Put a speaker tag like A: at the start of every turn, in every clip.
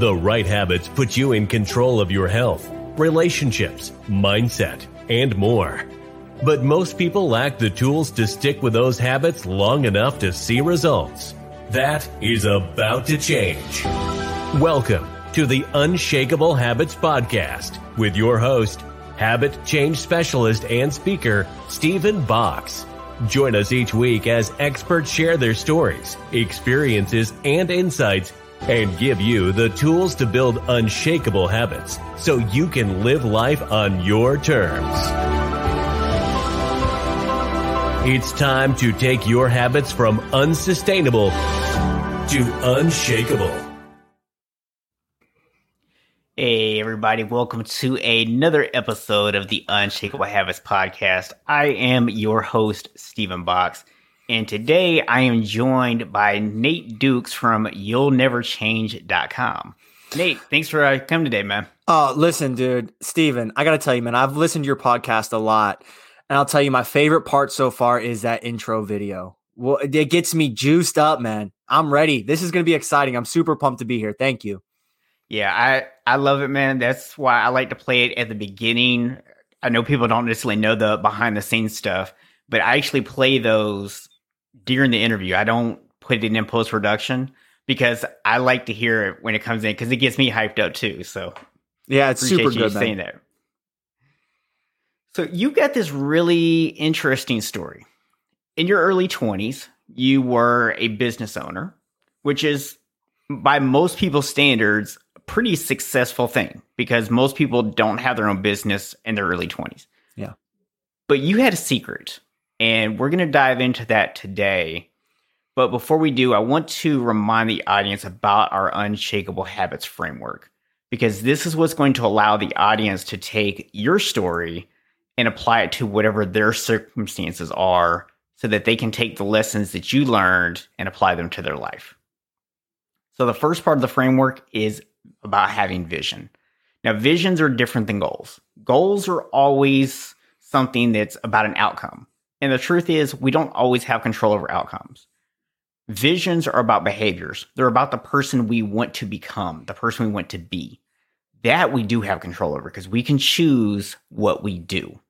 A: The right habits put you in control of your health, relationships, mindset, and more. But most people lack the tools to stick with those habits long enough to see results. That is about to change. Welcome to the Unshakable Habits Podcast with your host, habit change specialist and speaker, Stephen Box. Join us each week as experts share their stories, experiences, and insights and give you the tools to build unshakable habits so you can live life on your terms. It's time to take your habits from unsustainable to unshakable.
B: Hey, everybody, welcome to another episode of the Unshakable Habits Podcast. I am your host, Stephen Box, and today I am joined by Nate Dukes from You'll Never Change.com. Nate, thanks for uh, coming today, man.
C: Oh, listen, dude, Stephen, I got to tell you, man, I've listened to your podcast a lot, and I'll tell you, my favorite part so far is that intro video. Well, it gets me juiced up, man. I'm ready. This is going to be exciting. I'm super pumped to be here. Thank you.
B: Yeah, I I love it, man. That's why I like to play it at the beginning. I know people don't necessarily know the behind the scenes stuff, but I actually play those during the interview. I don't put it in post production because I like to hear it when it comes in because it gets me hyped up too. So
C: yeah, it's super good.
B: Saying that. So you got this really interesting story. In your early twenties, you were a business owner, which is by most people's standards a pretty successful thing because most people don't have their own business in their early 20s.
C: Yeah.
B: But you had a secret, and we're going to dive into that today. But before we do, I want to remind the audience about our unshakable habits framework because this is what's going to allow the audience to take your story and apply it to whatever their circumstances are so that they can take the lessons that you learned and apply them to their life. So, the first part of the framework is about having vision. Now, visions are different than goals. Goals are always something that's about an outcome. And the truth is, we don't always have control over outcomes. Visions are about behaviors, they're about the person we want to become, the person we want to be. That we do have control over because we can choose what we do.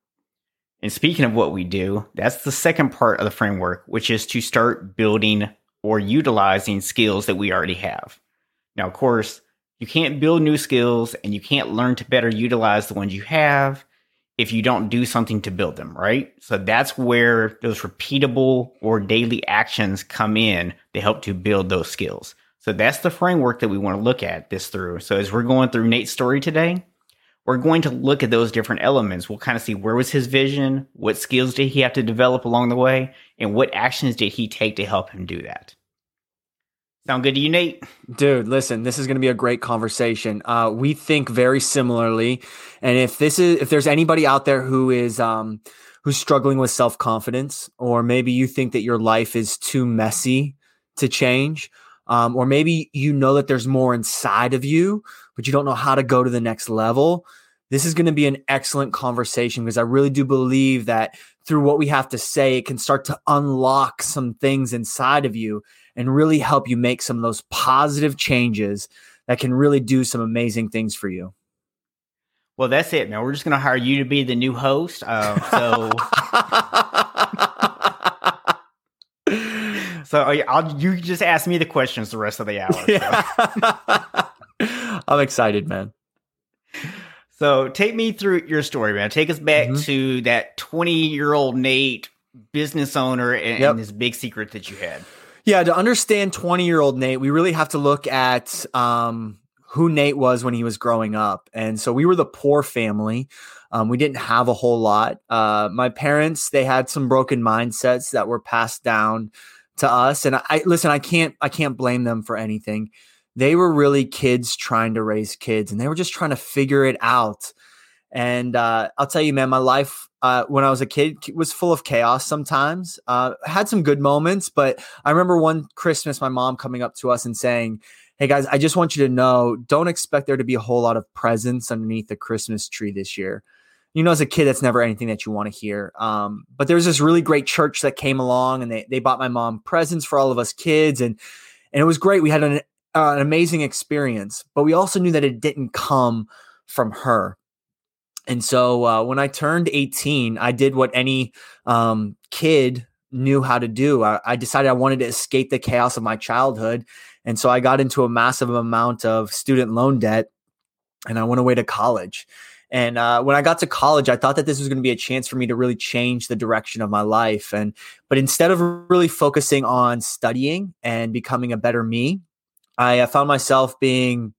B: And speaking of what we do, that's the second part of the framework, which is to start building or utilizing skills that we already have. Now, of course, you can't build new skills and you can't learn to better utilize the ones you have if you don't do something to build them, right? So that's where those repeatable or daily actions come in to help to build those skills. So that's the framework that we want to look at this through. So as we're going through Nate's story today, we're going to look at those different elements. We'll kind of see where was his vision, what skills did he have to develop along the way, and what actions did he take to help him do that. Sound good to you, Nate?
C: Dude, listen, this is going to be a great conversation. Uh, we think very similarly, and if this is if there's anybody out there who is um, who's struggling with self confidence, or maybe you think that your life is too messy to change, um, or maybe you know that there's more inside of you, but you don't know how to go to the next level. This is going to be an excellent conversation because I really do believe that through what we have to say, it can start to unlock some things inside of you and really help you make some of those positive changes that can really do some amazing things for you.
B: Well, that's it, man. We're just going to hire you to be the new host. Uh, so, so I'll, you just ask me the questions the rest of the hour.
C: So. I'm excited, man.
B: So, take me through your story, man. Take us back mm-hmm. to that 20 year old Nate, business owner, and, yep. and this big secret that you had.
C: Yeah, to understand 20 year old Nate, we really have to look at um, who Nate was when he was growing up. And so we were the poor family. Um, we didn't have a whole lot. Uh, my parents, they had some broken mindsets that were passed down to us. And I listen, I can't, I can't blame them for anything. They were really kids trying to raise kids and they were just trying to figure it out. And uh, I'll tell you, man, my life uh, when I was a kid was full of chaos sometimes. Uh, had some good moments, but I remember one Christmas, my mom coming up to us and saying, Hey guys, I just want you to know, don't expect there to be a whole lot of presents underneath the Christmas tree this year. You know, as a kid, that's never anything that you want to hear. Um, but there was this really great church that came along and they, they bought my mom presents for all of us kids. And, and it was great. We had an uh, an amazing experience, but we also knew that it didn't come from her. And so uh, when I turned 18, I did what any um, kid knew how to do. I, I, decided I wanted to escape the chaos of my childhood. And so I got into a massive amount of student loan debt and I went away to college. And uh, when I got to college, I thought that this was going to be a chance for me to really change the direction of my life. And but instead of really focusing on studying and becoming a better me, I found myself being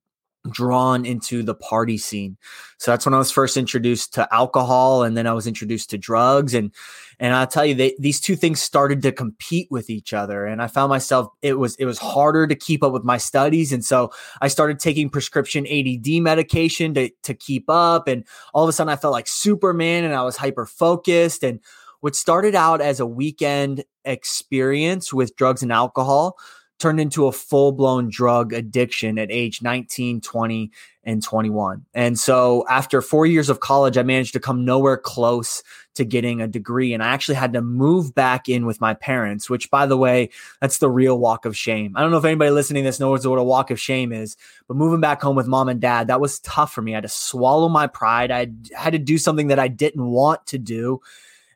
C: drawn into the party scene. So that's when I was first introduced to alcohol and then I was introduced to drugs and and I'll tell you they, these two things started to compete with each other and I found myself it was it was harder to keep up with my studies and so I started taking prescription ADD medication to to keep up and all of a sudden I felt like Superman and I was hyper focused and what started out as a weekend experience with drugs and alcohol turned into a full blown drug addiction at age 19, 20, and 21. And so after four years of college, I managed to come nowhere close to getting a degree. And I actually had to move back in with my parents, which, by the way, that's the real walk of shame. I don't know if anybody listening to this knows what a walk of shame is, but moving back home with mom and dad, that was tough for me. I had to swallow my pride. I had to do something that I didn't want to do.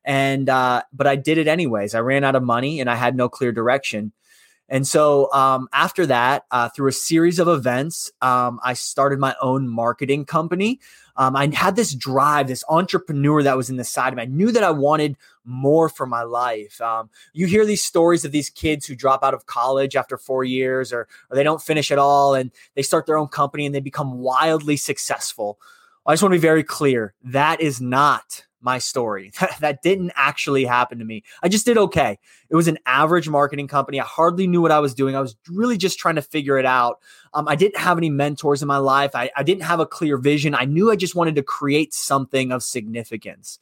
C: And, uh, but I did it anyways. I ran out of money and I had no clear direction. And so um, after that, uh, through a series of events, um, I started my own marketing company. Um, I had this drive, this entrepreneur that was in the side of me. I knew that I wanted more for my life. Um, you hear these stories of these kids who drop out of college after four years or, or they don't finish at all and they start their own company and they become wildly successful. I just want to be very clear that is not my story. That, didn't actually happen to me. I just did okay. It was an average marketing company. I hardly knew what I was doing. I was really just trying to figure it out. Um, I didn't have any mentors in my life. I, I didn't have a clear vision. I knew I just wanted to create something of significance.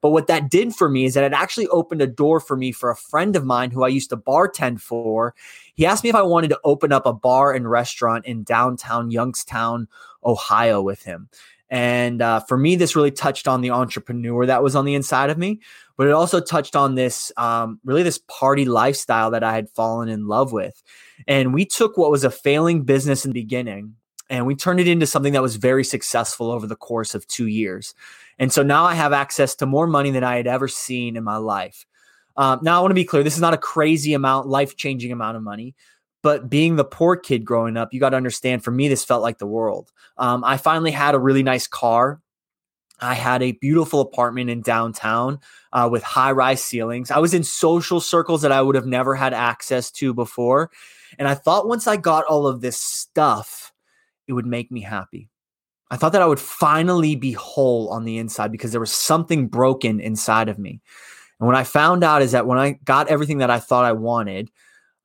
C: But what that did for me is that it actually opened a door for me for a friend of mine who I used to bartend for. He asked me if I wanted to open up a bar and restaurant in downtown Youngstown, Ohio with him. And uh, for me, this really touched on the entrepreneur that was on the inside of me, but it also touched on this um, really this party lifestyle that I had fallen in love with. And we took what was a failing business in the beginning and we turned it into something that was very successful over the course of two years. And so now I have access to more money than I had ever seen in my life. Um, now I want to be clear: this is not a crazy amount, life changing amount of money, but being the poor kid growing up, you got to understand for me, this felt like the world. Um, I finally had a really nice car. I had a beautiful apartment in downtown uh, with high rise ceilings. I was in social circles that I would have never had access to before. And I thought once I got all of this stuff, it would make me happy. I thought that I would finally be whole on the inside because there was something broken inside of me. And what I found out is that when I got everything that I thought I wanted,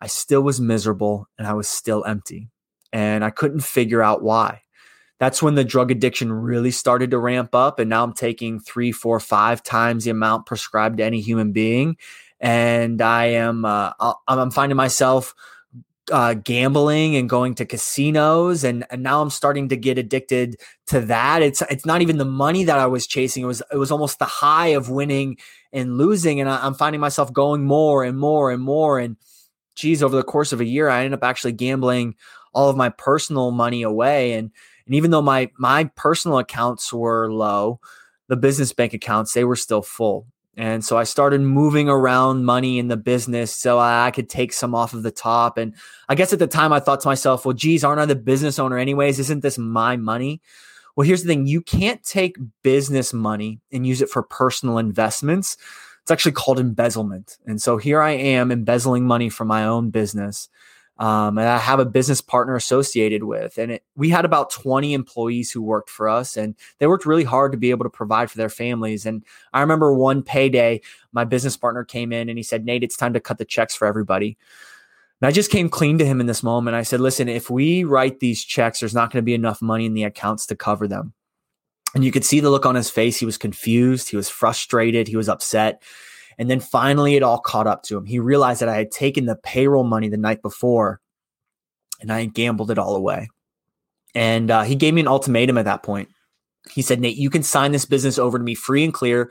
C: I still was miserable and I was still empty. And I couldn't figure out why. That's when the drug addiction really started to ramp up. And now I'm taking three, four, five times the amount prescribed to any human being. And I am, uh, I'm finding myself uh, gambling and going to casinos, and, and now I'm starting to get addicted to that. It's it's not even the money that I was chasing; it was it was almost the high of winning and losing, and I, I'm finding myself going more and more and more. And geez, over the course of a year, I ended up actually gambling all of my personal money away. And and even though my my personal accounts were low, the business bank accounts they were still full. And so I started moving around money in the business so I could take some off of the top. And I guess at the time I thought to myself, well, geez, aren't I the business owner anyways? Isn't this my money? Well, here's the thing you can't take business money and use it for personal investments it's actually called embezzlement. And so here I am embezzling money from my own business. Um, and I have a business partner associated with. And it, we had about 20 employees who worked for us, and they worked really hard to be able to provide for their families. And I remember one payday, my business partner came in and he said, Nate, it's time to cut the checks for everybody. And I just came clean to him in this moment. I said, listen, if we write these checks, there's not going to be enough money in the accounts to cover them. And you could see the look on his face. He was confused. He was frustrated. He was upset. And then finally, it all caught up to him. He realized that I had taken the payroll money the night before and I had gambled it all away. And uh, he gave me an ultimatum at that point. He said, Nate, you can sign this business over to me free and clear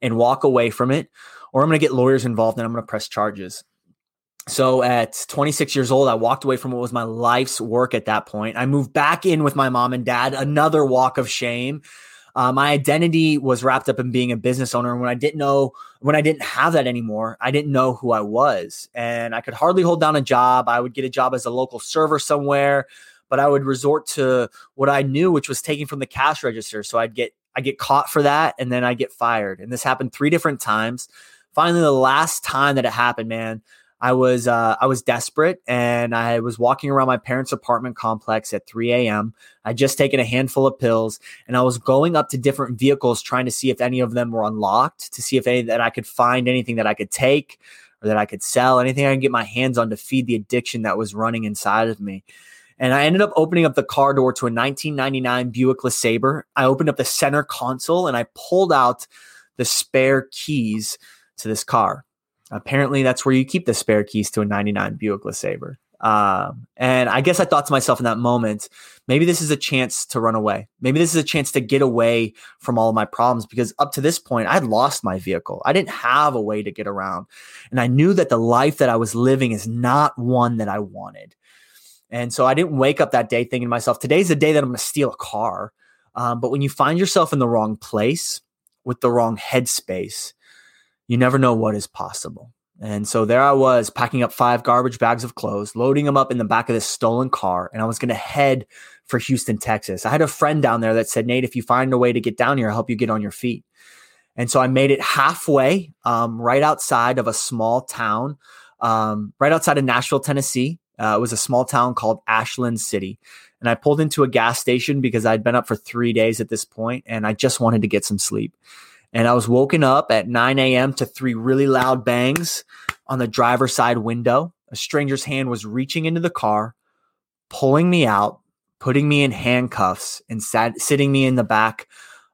C: and walk away from it, or I'm going to get lawyers involved and I'm going to press charges. So at 26 years old, I walked away from what was my life's work at that point. I moved back in with my mom and dad, another walk of shame. Uh, my identity was wrapped up in being a business owner. And when I didn't know, when I didn't have that anymore, I didn't know who I was. And I could hardly hold down a job. I would get a job as a local server somewhere, but I would resort to what I knew, which was taking from the cash register. So I'd get, I get caught for that and then I get fired. And this happened three different times. Finally, the last time that it happened, man, I was uh, I was desperate and I was walking around my parents' apartment complex at 3 a.m. I'd just taken a handful of pills and I was going up to different vehicles trying to see if any of them were unlocked, to see if any that I could find anything that I could take or that I could sell, anything I could get my hands on to feed the addiction that was running inside of me. And I ended up opening up the car door to a 1999 Buick LeSabre. I opened up the center console and I pulled out the spare keys to this car. Apparently, that's where you keep the spare keys to a 99 Buick LeSabre. Um, and I guess I thought to myself in that moment, maybe this is a chance to run away. Maybe this is a chance to get away from all of my problems because up to this point, I had lost my vehicle. I didn't have a way to get around. And I knew that the life that I was living is not one that I wanted. And so I didn't wake up that day thinking to myself, today's the day that I'm going to steal a car. Um, but when you find yourself in the wrong place with the wrong headspace, you never know what is possible. And so there I was packing up five garbage bags of clothes, loading them up in the back of this stolen car, and I was going to head for Houston, Texas. I had a friend down there that said, Nate, if you find a way to get down here, I'll help you get on your feet. And so I made it halfway, um, right outside of a small town, um, right outside of Nashville, Tennessee. Uh, it was a small town called Ashland City. And I pulled into a gas station because I'd been up for three days at this point and I just wanted to get some sleep. And I was woken up at 9 a.m. to three really loud bangs on the driver's side window. A stranger's hand was reaching into the car, pulling me out, putting me in handcuffs, and sat, sitting me in the back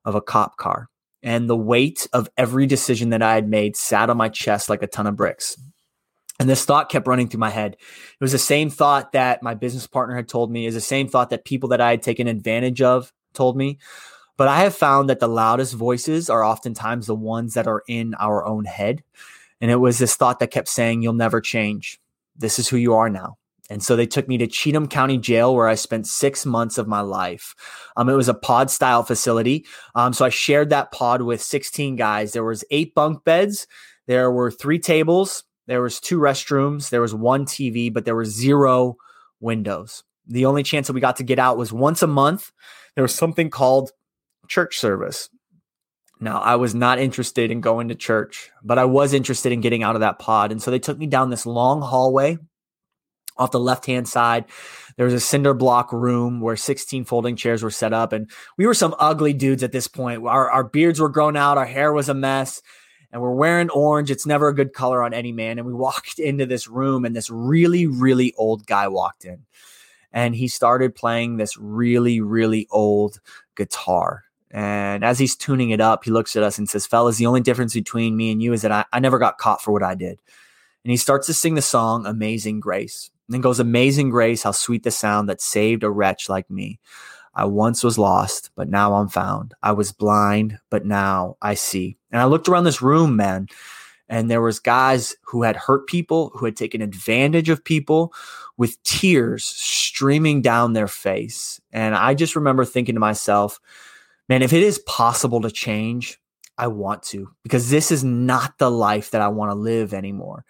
C: of a cop car. And the weight of every decision that I had made sat on my chest like a ton of bricks. And this thought kept running through my head. It was the same thought that my business partner had told me, is the same thought that people that I had taken advantage of told me. But I have found that the loudest voices are oftentimes the ones that are in our own head. And it was this thought that kept saying, You'll never change. This is who you are now. And so they took me to Cheatham County Jail, where I spent six months of my life. Um, it was a pod style facility. Um, so I shared that pod with 16 guys. There was eight bunk beds. There were three tables. There was two restrooms. There was one TV, but there were zero windows. The only chance that we got to get out was once a month. There was something called church service. Now, I was not interested in going to church, but I was interested in getting out of that pod. And so they took me down this long hallway off the left hand side. There was a cinder block room where 16 folding chairs were set up. And we were some ugly dudes at this point. Our, our beards were grown out, our hair was a mess, and we're wearing orange. It's never a good color on any man. And we walked into this room, and this really, really old guy walked in. And he started playing this really, really old guitar. And as he's tuning it up, he looks at us and says, Fellas, the only difference between me and you is that I, I never got caught for what I did. And he starts to sing the song Amazing Grace. And then goes, Amazing Grace, how sweet the sound that saved a wretch like me. I once was lost, but now I'm found. I was blind, but now I see. And I looked around this room, man, and there was guys who had hurt people, who had taken advantage of people with tears streaming down their face. And I just remember thinking to myself, man, if it is possible to change, I want to because this is not the life that I want to live anymore.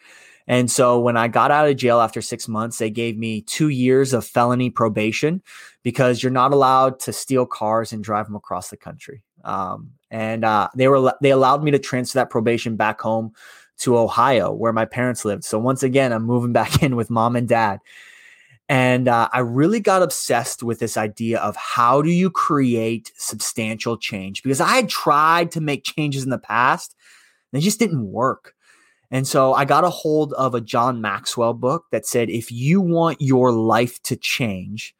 C: And so when I got out of jail after six months, they gave me two years of felony probation because you're not allowed to steal cars and drive them across the country. Um, and uh, they were they allowed me to transfer that probation back home to Ohio, where my parents lived. So once again, I'm moving back in with mom and dad. And uh, I really got obsessed with this idea of how do you create substantial change? Because I had tried to make changes in the past, they just didn't work. And so I got a hold of a John Maxwell book that said, if you want your life to change,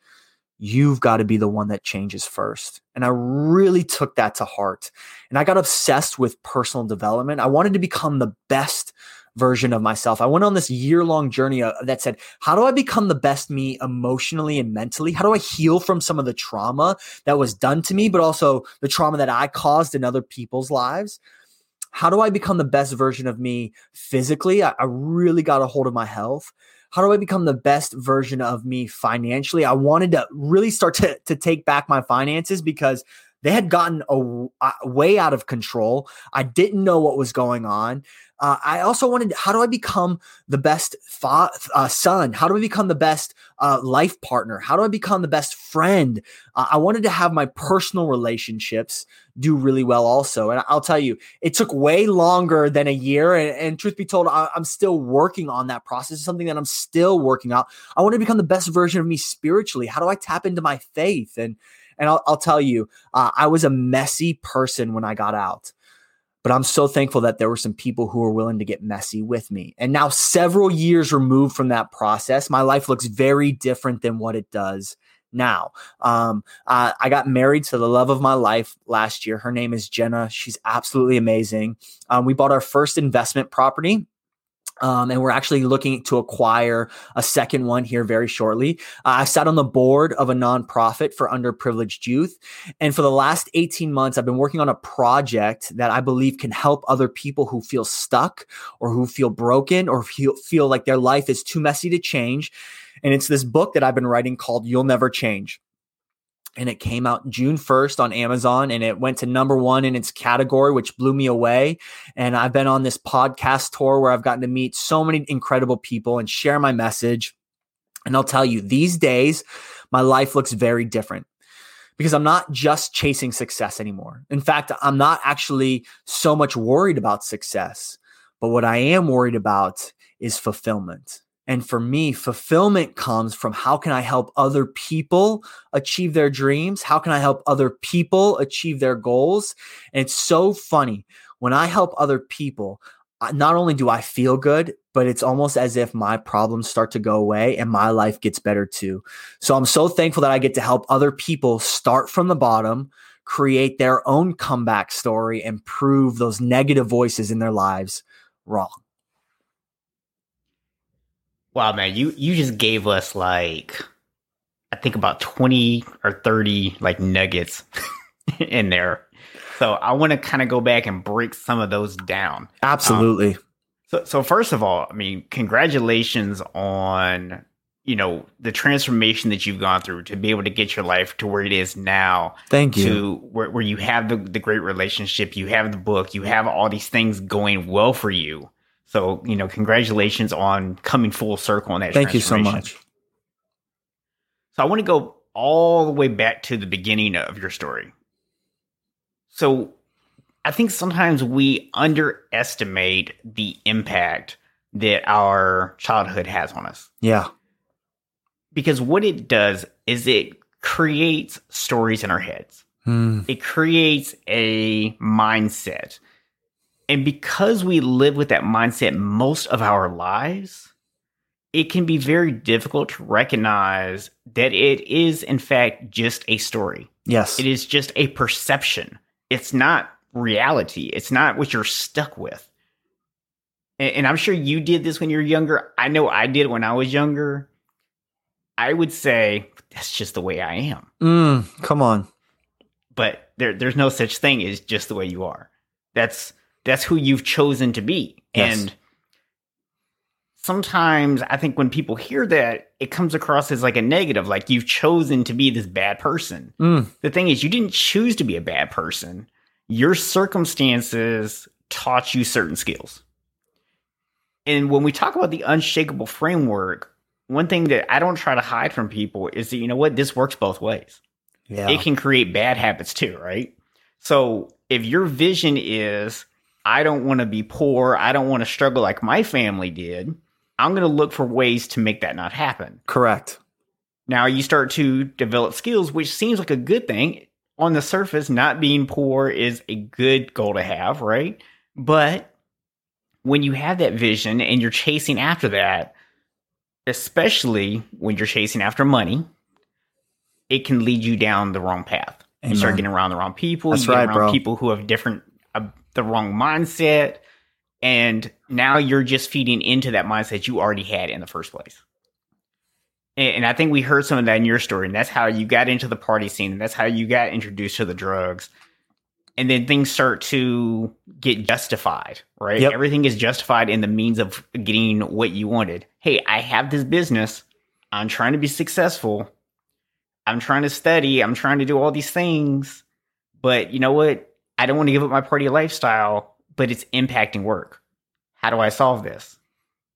C: you've got to be the one that changes first. And I really took that to heart. And I got obsessed with personal development. I wanted to become the best version of myself. I went on this year long journey uh, that said, how do I become the best me emotionally and mentally? How do I heal from some of the trauma that was done to me, but also the trauma that I caused in other people's lives? how do I become the best version of me physically? I, I really got a hold of my health. How do I become the best version of me financially? I wanted to really start to, to take back my finances because they had gotten a, way out of control. I didn't know what was going on. Uh, I also wanted, how do I become the best fa- uh, son? How do I become the best uh, life partner? How do I become the best friend? Uh, I wanted to have my personal relationships do really well also. And I'll tell you, it took way longer than a year. And, and truth be told, I, am still working on that process. It's something that I'm still working out. I want to become the best version of me spiritually. How do I tap into my faith? And and I'll, I'll tell you, uh, I was a messy person when I got out. But I'm so thankful that there were some people who were willing to get messy with me. And now, several years removed from that process, my life looks very different than what it does now. Um, uh, I got married to the love of my life last year. Her name is Jenna. She's absolutely amazing. Um, we bought our first investment property um, and we're actually looking to acquire a second one here very shortly. Uh, I sat on the board of a nonprofit for underprivileged youth. And for the last 18 months, I've been working on a project that I believe can help other people who feel stuck or who feel broken or feel, feel like their life is too messy to change. And it's this book that I've been writing called You'll Never Change and it came out June 1st on Amazon and it went to number one in its category, which blew me away. And I've been on this podcast tour where I've gotten to meet so many incredible people and share my message. And I'll tell you, these days, my life looks very different because I'm not just chasing success anymore. In fact, I'm not actually so much worried about success, but what I am worried about is fulfillment. And for me, fulfillment comes from how can I help other people achieve their dreams? How can I help other people achieve their goals? And it's so funny when I help other people, not only do I feel good, but it's almost as if my problems start to go away and my life gets better too. So I'm so thankful that I get to help other people start from the bottom, create their own comeback story, and prove those negative voices in their lives wrong.
B: Wow, man, you you just gave us like I think about 20 or 30 like nuggets in there. So I want to kind of go back and break some of those down.
C: Absolutely. Um,
B: so so first of all, I mean, congratulations on you know the transformation that you've gone through to be able to get your life to where it is now.
C: Thank you.
B: To where, where you have the, the great relationship, you have the book, you have all these things going well for you. So, you know, congratulations on coming full circle on that.
C: Thank you so much.
B: So, I want to go all the way back to the beginning of your story. So, I think sometimes we underestimate the impact that our childhood has on us.
C: Yeah.
B: Because what it does is it creates stories in our heads. Mm. It creates a mindset and because we live with that mindset most of our lives, it can be very difficult to recognize that it is, in fact, just a story.
C: Yes.
B: It is just a perception. It's not reality. It's not what you're stuck with. And, and I'm sure you did this when you were younger. I know I did when I was younger. I would say that's just the way I am.
C: Mm, come on.
B: But there, there's no such thing as just the way you are. That's that's who you've chosen to be. Yes. And sometimes I think when people hear that, it comes across as like a negative, like you've chosen to be this bad person. Mm. The thing is, you didn't choose to be a bad person. Your circumstances taught you certain skills. And when we talk about the unshakable framework, one thing that I don't try to hide from people is that, you know what, this works both ways. Yeah. It can create bad habits too, right? So if your vision is, I don't want to be poor. I don't want to struggle like my family did. I'm going to look for ways to make that not happen.
C: Correct.
B: Now you start to develop skills, which seems like a good thing. On the surface, not being poor is a good goal to have, right? But when you have that vision and you're chasing after that, especially when you're chasing after money, it can lead you down the wrong path. Amen. You start getting around the wrong people.
C: That's
B: you get
C: right,
B: around
C: bro.
B: people who have different the wrong mindset. And now you're just feeding into that mindset you already had in the first place. And, and I think we heard some of that in your story. And that's how you got into the party scene. And that's how you got introduced to the drugs. and then things start to get justified, right?
C: Yep.
B: Everything is justified in the means of getting what you wanted. Hey, I have this business. I'm trying to be successful. I'm trying to study. I'm trying to do all these things. But you know what? I don't want to give up my party lifestyle, but it's impacting work. How do I solve this?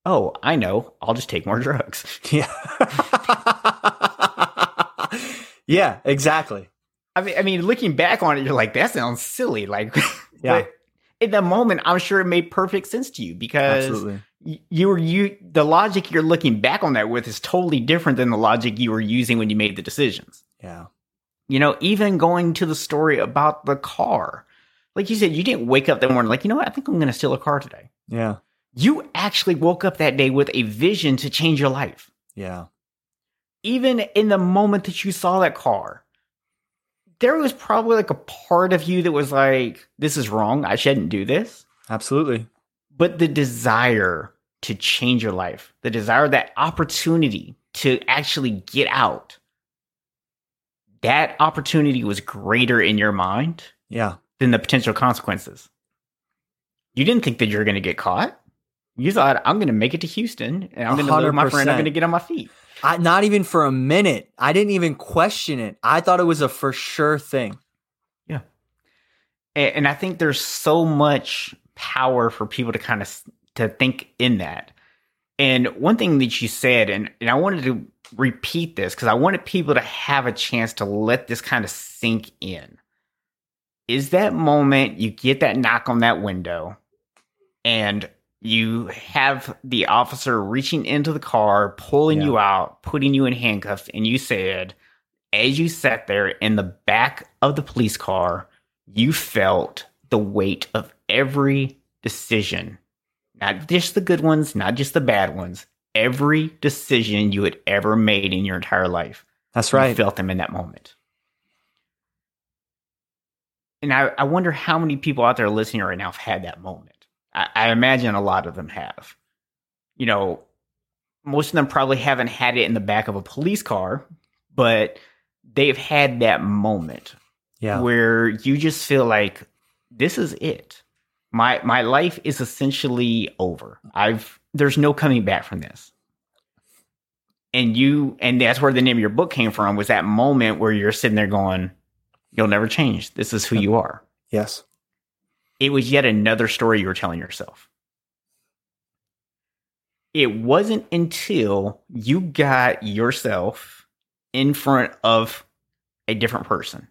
B: Oh, I know. I'll just take more drugs.
C: Yeah. yeah, exactly.
B: I mean, I mean, looking back on it, you're like, that sounds silly. Like,
C: Yeah.
B: in the moment, I'm sure it made perfect sense to you because
C: Absolutely.
B: y- you were you the logic you're looking back on that with is totally different than the logic you were using when you made the decisions.
C: Yeah.
B: You know, even going to the story about the car, like you said, you didn't wake up that morning like, you know what, I think I'm going to steal a car today.
C: Yeah.
B: You actually woke up that day with a vision to change your life.
C: Yeah.
B: even in the moment that you saw that car, there was probably like a part of you that was like, this is wrong. I shouldn't do this.
C: Absolutely.
B: But the desire to change your life, the desire, that opportunity to actually get out, that opportunity was greater in your mind
C: Yeah.
B: Than the potential consequences. You didn't think that you were going to get caught. You thought, I'm going to make it to Houston and I'm going to live my friend. I'm going to get on my feet.
C: I, not even for a minute. I didn't even question it. I thought it was a for sure thing.
B: and, and I think there's so much power for people to kind of to think in that. And one thing that you said, and, and I wanted to repeat this because I wanted people to have a chance to let this kind of sink in. Is that moment you get that knock on that window and you have the officer reaching into the car, pulling
C: Yeah.
B: you out, putting you in handcuffs, and you said, as you sat there in the back of the police car, you felt the weight of every decision, not just the good ones, not just the bad ones, every decision you had ever made in your entire life.
C: That's right.
B: You felt them in that moment. And I, I wonder how many people out there listening right now have had that moment. I, I imagine a lot of them have. You know, most of them probably haven't had it in the back of a police car, but they've had that moment
C: yeah.
B: where you just feel like this is it. My my life is essentially over. I've there's no coming back from this. And you and that's where the name of your book came from was that moment where you're sitting there going, You'll never change. This is who you are.
C: Yes.
B: It was yet another story you were telling yourself. It wasn't until you got yourself in front of a different person.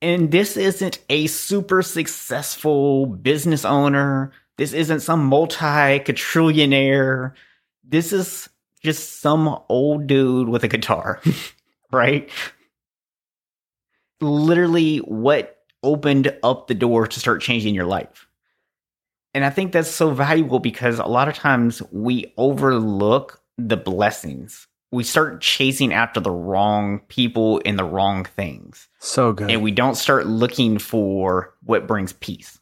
B: And this isn't a super successful business owner. This isn't some multi quadrillionaire. This is just some old dude with a guitar, right? Literally, what opened up the door to start changing your life. And I think that's so valuable because a lot of times we overlook the blessings. We start chasing after the wrong people and the wrong things
C: So good.
B: and we don't start looking for what brings peace.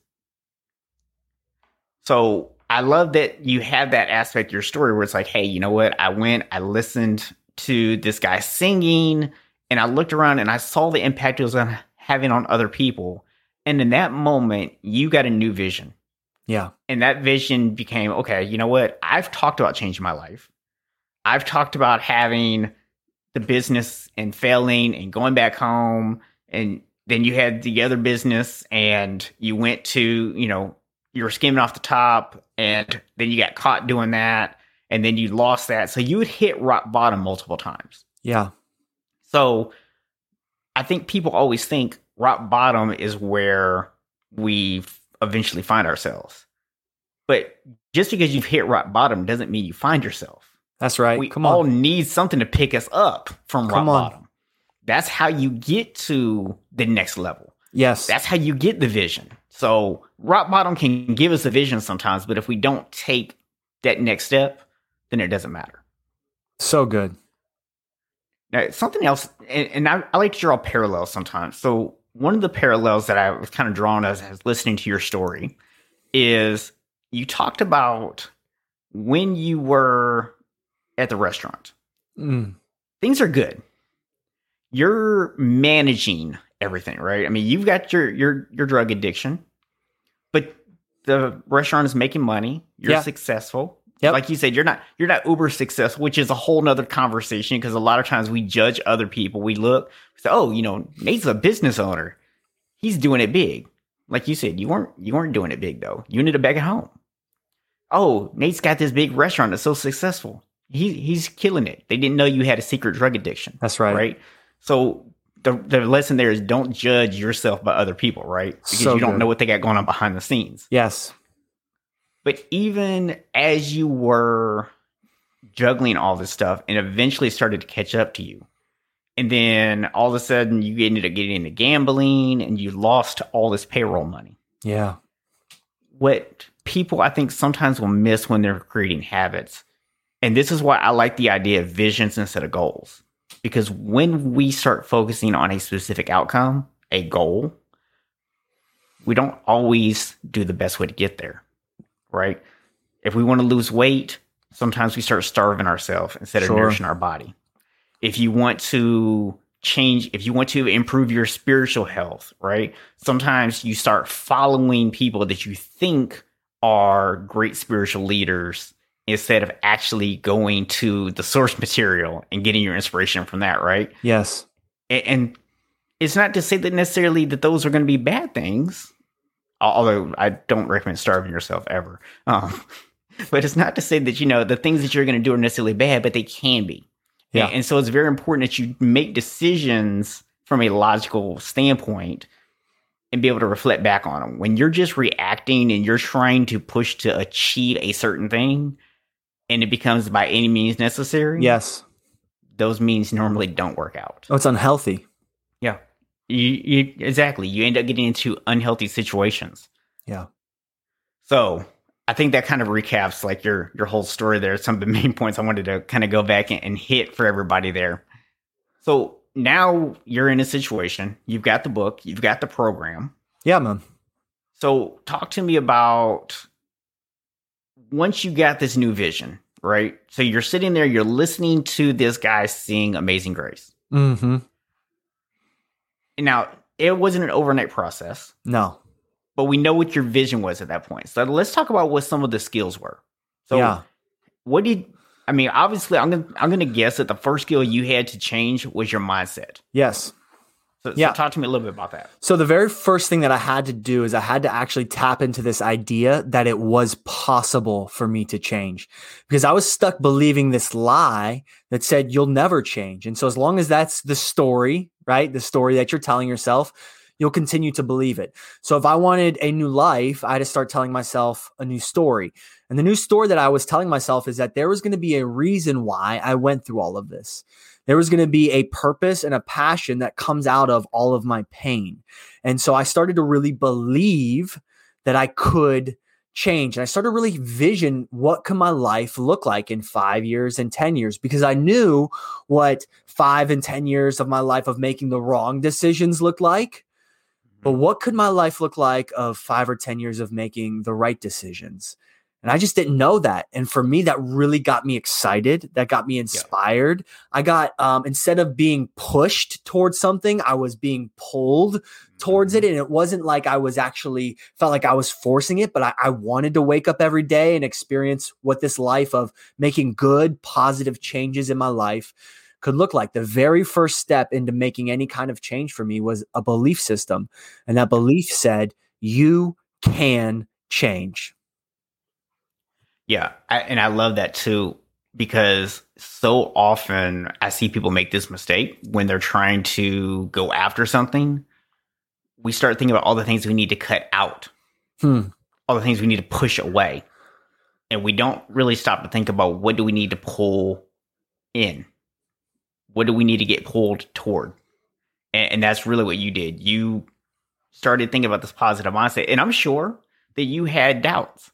B: So I love that you have that aspect of your story where it's like, hey, you know what? I went, I listened to this guy singing, and I looked around and I saw the impact it was having on other people. And in that moment, you got a new vision.
C: yeah.
B: And that vision became okay, you know what? I've talked about changing my life. I've talked about having the business and failing and going back home. And then you had the other business and you went to, you know, you were skimming off the top and then you got caught doing that and then you lost that. So you would hit rock bottom multiple times.
C: Yeah.
B: So I think people always think rock bottom is where we eventually find ourselves. But just because you've hit rock bottom doesn't mean you find yourself.
C: That's right.
B: we
C: Come
B: all
C: on.
B: need something to pick us up from
C: Come
B: rock
C: on.
B: bottom. That's how you get to the next level.
C: Yes.
B: That's how you get the vision. So rock bottom can give us a vision sometimes, but if we don't take that next step, then it doesn't matter.
C: so good.
B: Now, something else, and, and I, I like to draw parallels sometimes. So, one of the parallels that I was kind of drawn as, as listening to your story is you talked about when you were at the restaurant.
C: Mm.
B: Things are good. You're managing everything, right? I mean, you've got your your your drug addiction, but the restaurant is making money. You're
C: Yeah.
B: successful.
C: Yep.
B: Like you said, you're not you're not uber successful, which is a whole nother conversation because a lot of times we judge other people. We look, say, oh, you know, Nate's a business owner. He's doing it big. Like you said, you weren't you weren't doing it big though. You ended up back at home. Oh, Nate's got this big restaurant that's so successful. He he's killing it. They didn't know you had a secret drug addiction
C: That's right.
B: right? So the the lesson there is don't judge yourself by other people, right? Because
C: So
B: you don't
C: good.
B: know what they got going on behind the scenes.
C: Yes.
B: But even as you were juggling all this stuff and eventually started to catch up to you, and then all of a sudden you ended up getting into gambling and you lost all this payroll money.
C: Yeah.
B: What people I think sometimes will miss when they're creating habits, and this is why I like the idea of visions instead of goals. Because when we start focusing on a specific outcome, a goal, we don't always do the best way to get there, right? If we want to lose weight, sometimes we start starving ourselves instead of
C: Sure.
B: nourishing our body. If you want to change, if you want to improve your spiritual health, right? Sometimes you start following people that you think are great spiritual leaders instead of actually going to the source material and getting your inspiration from that, right?
C: Yes.
B: And it's not to say that necessarily that those are going to be bad things although i don't recommend starving yourself ever um, but it's not to say that you know the things that you're going to do are necessarily bad but they can be
C: Yeah.
B: and, and so it's very important that you make decisions from a logical standpoint and be able to reflect back on them when you're just reacting and you're trying to push to achieve a certain thing and it becomes by any means necessary
C: Yes.
B: those means normally don't work out
C: Oh, it's unhealthy.
B: You, you exactly. You end up getting into unhealthy situations.
C: Yeah.
B: So I think that kind of recaps like your your whole story there. Some of the main points I wanted to kind of go back and, and hit for everybody there. So now you're in a situation. You've got the book. You've got the program.
C: Yeah, man.
B: So talk to me about once you got this new vision, right? So you're sitting there. You're listening to this guy sing "Amazing Grace."
C: Mm-hmm.
B: Now it wasn't an overnight process.
C: No.
B: but we know what your vision was at that point. So let's talk about what some of the skills were. So
C: yeah.
B: what did I mean? Obviously, I'm gonna I'm gonna guess that the first skill you had to change was your mindset.
C: Yes.
B: So,
C: Yeah.
B: so talk to me a little bit about that.
C: So the very first thing that I had to do is I had to actually tap into this idea that it was possible for me to change because I was stuck believing this lie that said you'll never change. And so as long as that's the story, right? The story that you're telling yourself, you'll continue to believe it. So if I wanted a new life, I had to start telling myself a new story. And the new story that I was telling myself is that there was going to be a reason why I went through all of this. There was going to be a purpose and a passion that comes out of all of my pain. And so I started to really believe that I could change. And I started to really vision what could my life look like in five years and 10 years because I knew what five and 10 years of my life of making the wrong decisions looked like. But mm-hmm. what could my life look like of five or 10 years of making the right decisions? And I just didn't know that. And for me, that really got me excited. That got me inspired. I got, um, instead of being pushed towards something, I was being pulled towards it. And it wasn't like I was actually felt like I was forcing it, but I, I wanted to wake up every day and experience what this life of making good, positive changes in my life could look like. The very first step into making any kind of change for me was a belief system. And that belief said, you can change.
B: Yeah, I, and I love that too because so often I see people make this mistake when they're trying to go after something. We start thinking about all the things we need to cut out,
C: Hmm.
B: all the things we need to push away, and we don't really stop to think about what do we need to pull in, what do we need to get pulled toward, and, and that's really what you did. You started thinking about this positive mindset, and I'm sure that you had doubts.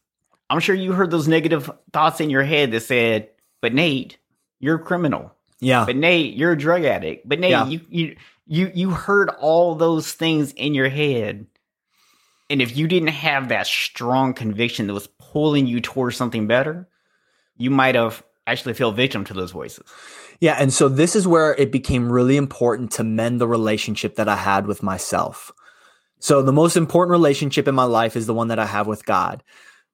B: I'm sure you heard those negative thoughts in your head that said, "But Nate, you're a criminal.
C: Yeah.
B: But Nate, you're a drug addict. But Nate,
C: Yeah.
B: you you you you heard all those things in your head. And if you didn't have that strong conviction that was pulling you towards something better, you might have actually feel victim to those voices.
C: Yeah. And so this is where it became really important to mend the relationship that I had with myself. So the most important relationship in my life is the one that I have with God.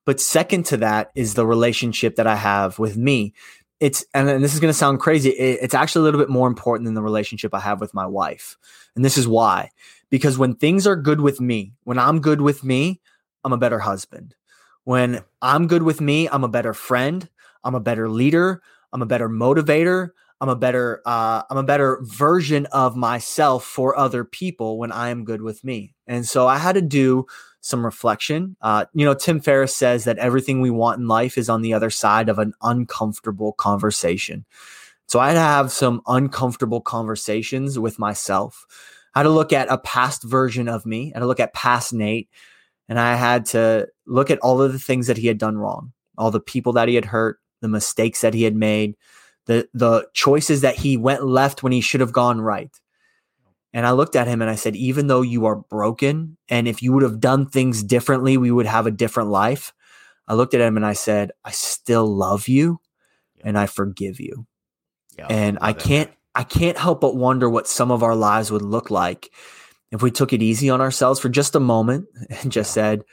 C: But second to that is the relationship that I have with me. It's, and this is going to sound crazy. it's actually a little bit more important than the relationship I have with my wife. And this is why, because when things are good with me, when I'm good with me, I'm a better husband. When I'm good with me, I'm a better friend. I'm a better leader. I'm a better motivator. I'm a better uh, I'm a better version of myself for other people when I am good with me. And so I had to do some reflection. Uh, you know, Tim Ferriss says that everything we want in life is on the other side of an uncomfortable conversation. So I had to have some uncomfortable conversations with myself. I had to look at a past version of me. I had to look at past Nate, and I had to look at all of the things that he had done wrong, all the people that he had hurt, the mistakes that he had made, the the choices that he went left when he should have gone right. And I looked at him and I said, even though you are broken, and if you would have done things differently, we would have a different life. I looked at him and I said, I still love you and I forgive you. Yeah, and I can't I can't help but wonder what some of our lives would look like if we took it easy on ourselves for just a moment and just said,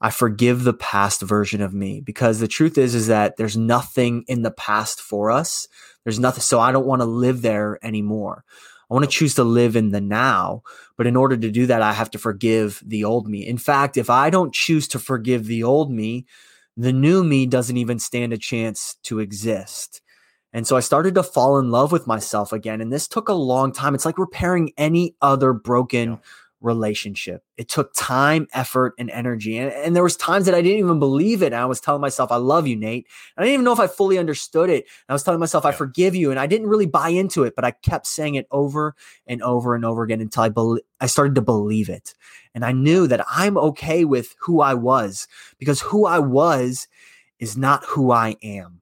C: I forgive the past version of me because the truth is, is that there's nothing in the past for us. There's nothing. So I don't want to live there anymore. I want to choose to live in the now. But in order to do that, I have to forgive the old me. In fact, if I don't choose to forgive the old me, the new me doesn't even stand a chance to exist. And so I started to fall in love with myself again. And this took a long time. It's like repairing any other broken yeah relationship. It took time, effort, and energy. And, and, there was times that I didn't even believe it. And I was telling myself, I love you, Nate. And I didn't even know if I fully understood it. And I was telling myself, I forgive you. And I didn't really buy into it, but I kept saying it over and over and over again until I be- I started to believe it. And I knew that I'm okay with who I was because who I was is not who I am.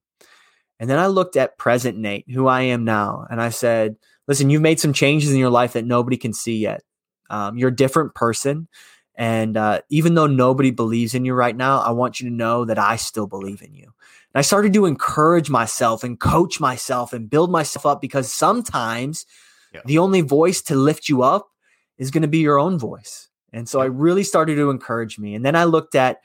C: And then I looked at present Nate, who I am now, and I said, listen, you've made some changes in your life that nobody can see yet. Um, you're a different person. And uh, even though nobody believes in you right now, I want you to know that I still believe in you. And I started to encourage myself and coach myself and build myself up because sometimes yeah. the only voice to lift you up is going to be your own voice. And so I really started to encourage me. And then I looked at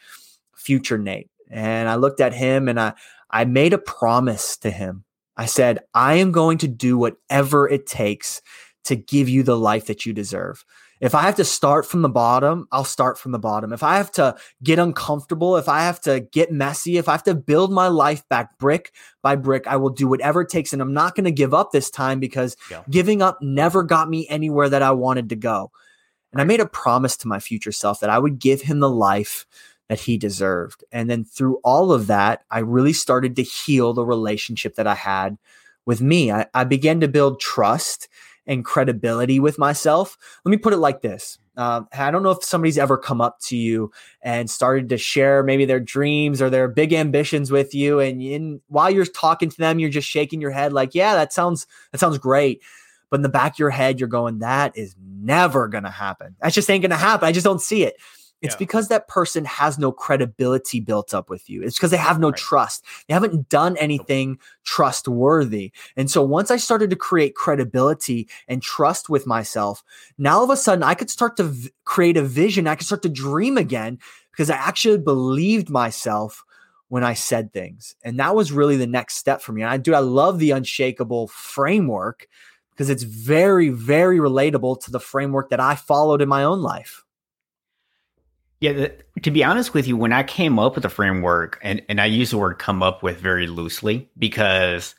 C: future Nate and I looked at him and I, I made a promise to him. I said, I am going to do whatever it takes to give you the life that you deserve. If I have to start from the bottom, I'll start from the bottom. If I have to get uncomfortable, if I have to get messy, if I have to build my life back brick by brick, I will do whatever it takes. And I'm not going to give up this time because yeah. giving up never got me anywhere that I wanted to go. And I made a promise to my future self that I would give him the life that he deserved. And then through all of that, I really started to heal the relationship that I had with me. I, I began to build trust and credibility with myself. Let me put it like this. Uh, I don't know if somebody's ever come up to you and started to share maybe their dreams or their big ambitions with you, and in, while you're talking to them, you're just shaking your head like, "Yeah, that sounds that sounds great," but in the back of your head, you're going, "That is never gonna happen. That just ain't gonna happen. I just don't see it." It's yeah. because that person has no credibility built up with you. It's because they have no right. trust. They haven't done anything trustworthy. And so once I started to create credibility and trust with myself, now all of a sudden I could start to v- create a vision. I could start to dream again because I actually believed myself when I said things. And that was really the next step for me. And I do, I love the unshakable framework because it's very, very relatable to the framework that I followed in my own life.
B: Yeah, the, to be honest with you, when I came up with the framework, and, and I use the word come up with very loosely because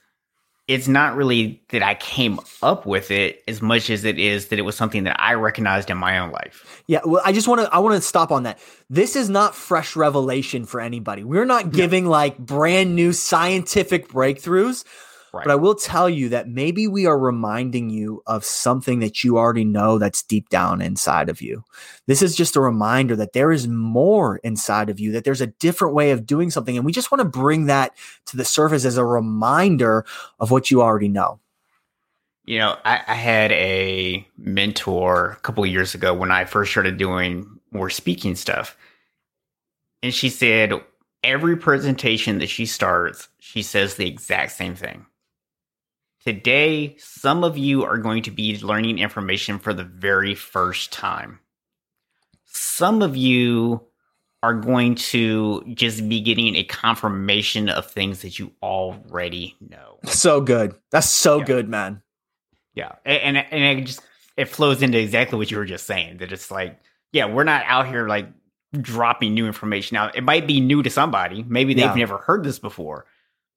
B: it's not really that I came up with it as much as it is that it was something that I recognized in my own life.
C: Yeah, well, I just want to I want to stop on that. This is not fresh revelation for anybody. We're not giving no. like brand new scientific breakthroughs. Right. But I will tell you that maybe we are reminding you of something that you already know that's deep down inside of you. This is just a reminder that there is more inside of you, that there's a different way of doing something. And we just want to bring that to the surface as a reminder of what you already know.
B: You know, I, I had a mentor a couple years ago when I first started doing more speaking stuff. And she said, every presentation that she starts, she says the exact same thing. Today, some of you are going to be learning information for the very first time. Some of you are going to just be getting a confirmation of things that you already know.
C: So good. That's so yeah. good, man.
B: Yeah. And, and, and it just, it flows into exactly what you were just saying that it's like, yeah, we're not out here like dropping new information out. It might be new to somebody. Maybe they've yeah. never heard this before,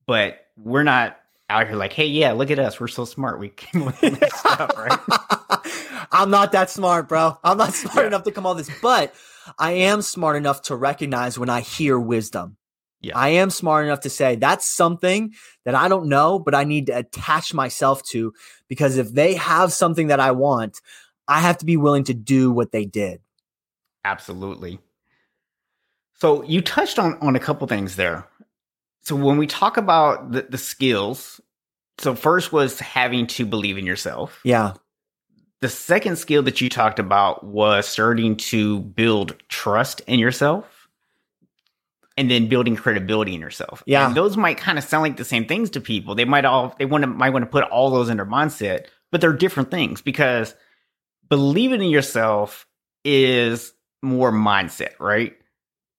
B: but we're not out here like, hey, yeah, look at us. We're so smart. We came with this stuff, right?
C: I'm not that smart, bro. I'm not smart yeah. enough to come all this, but I am smart enough to recognize when I hear wisdom. Yeah. I am smart enough to say that's something that I don't know, but I need to attach myself to because if they have something that I want, I have to be willing to do what they did.
B: Absolutely. So you touched on on a couple things there. So when we talk about the, the skills, so first was having to believe in yourself.
C: Yeah.
B: The second skill that you talked about was starting to build trust in yourself and then building credibility in yourself.
C: Yeah.
B: And those might kind of sound like the same things to people. They might all they want to might want to put all those in their mindset, but they're different things because believing in yourself is more mindset, right?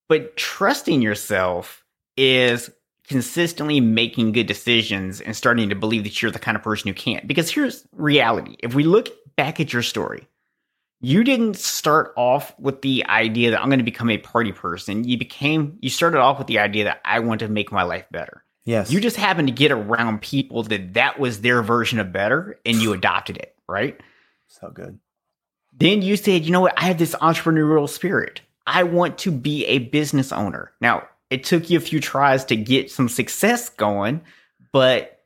B: But trusting yourself is consistently making good decisions and starting to believe that you're the kind of person who can't. Because here's reality. If we look back at your story, you didn't start off with the idea that I'm going to become a party person. You became, you started off with the idea that I want to make my life better.
C: Yes.
B: You just happened to get around people that that was their version of better and you adopted it, right?
C: So good.
B: Then you said, you know what? I have this entrepreneurial spirit. I want to be a business owner. Now, it took you a few tries to get some success going, but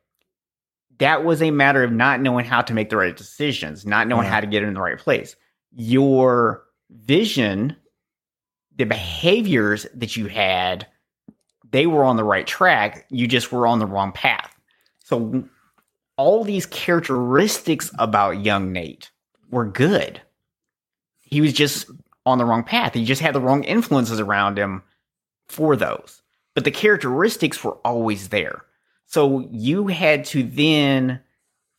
B: that was a matter of not knowing how to make the right decisions, not knowing yeah. how to get in the right place. Your vision, the behaviors that you had, they were on the right track. You just were on the wrong path. So, all these characteristics about young Nate were good. He was just on the wrong path. He just had the wrong influences around him for those. But the characteristics were always there. So you had to then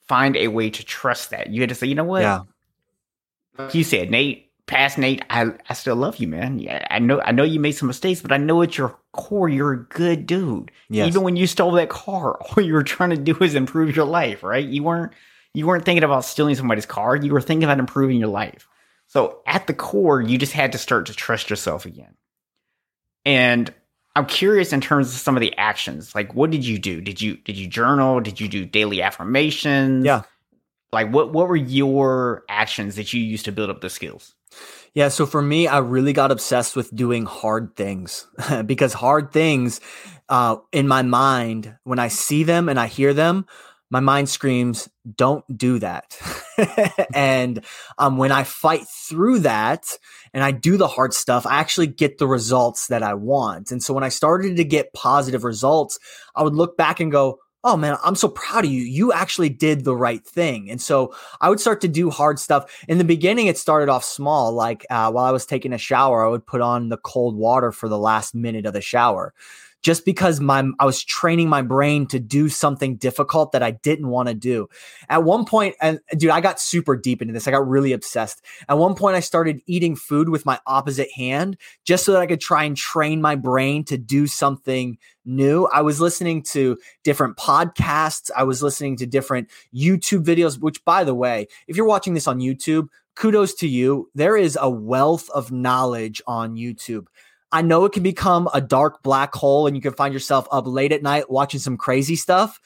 B: find a way to trust that. You had to say, you know what?
C: Yeah.
B: Like you said, Nate, past Nate, I, I still love you, man. Yeah, I know I know you made some mistakes, but I know at your core you're a good dude. Yes. Even when you stole that car, all you were trying to do is improve your life, right? You weren't you weren't thinking about stealing somebody's car. You were thinking about improving your life. So at the core, you just had to start to trust yourself again. And I'm curious in terms of some of the actions. Like what did you do? Did you did you journal? Did you do daily affirmations?
C: Yeah.
B: Like what what were your actions that you used to build up the skills?
C: Yeah, so for me, I really got obsessed with doing hard things because hard things uh, in my mind, when I see them and I hear them, my mind screams, don't do that. and um, when I fight through that and I do the hard stuff, I actually get the results that I want. And so when I started to get positive results, I would look back and go, oh man, I'm so proud of you. You actually did the right thing. And so I would start to do hard stuff. In the beginning, it started off small. Like uh, while I was taking a shower, I would put on the cold water for the last minute of the shower just because my I was training my brain to do something difficult that I didn't want to do. At one point, and dude, I got super deep into this. I got really obsessed. At one point, I started eating food with my opposite hand just so that I could try and train my brain to do something new. I was listening to different podcasts. I was listening to different YouTube videos, which by the way, if you're watching this on YouTube, kudos to you. There is a wealth of knowledge on YouTube. I know it can become a dark black hole and you can find yourself up late at night watching some crazy stuff.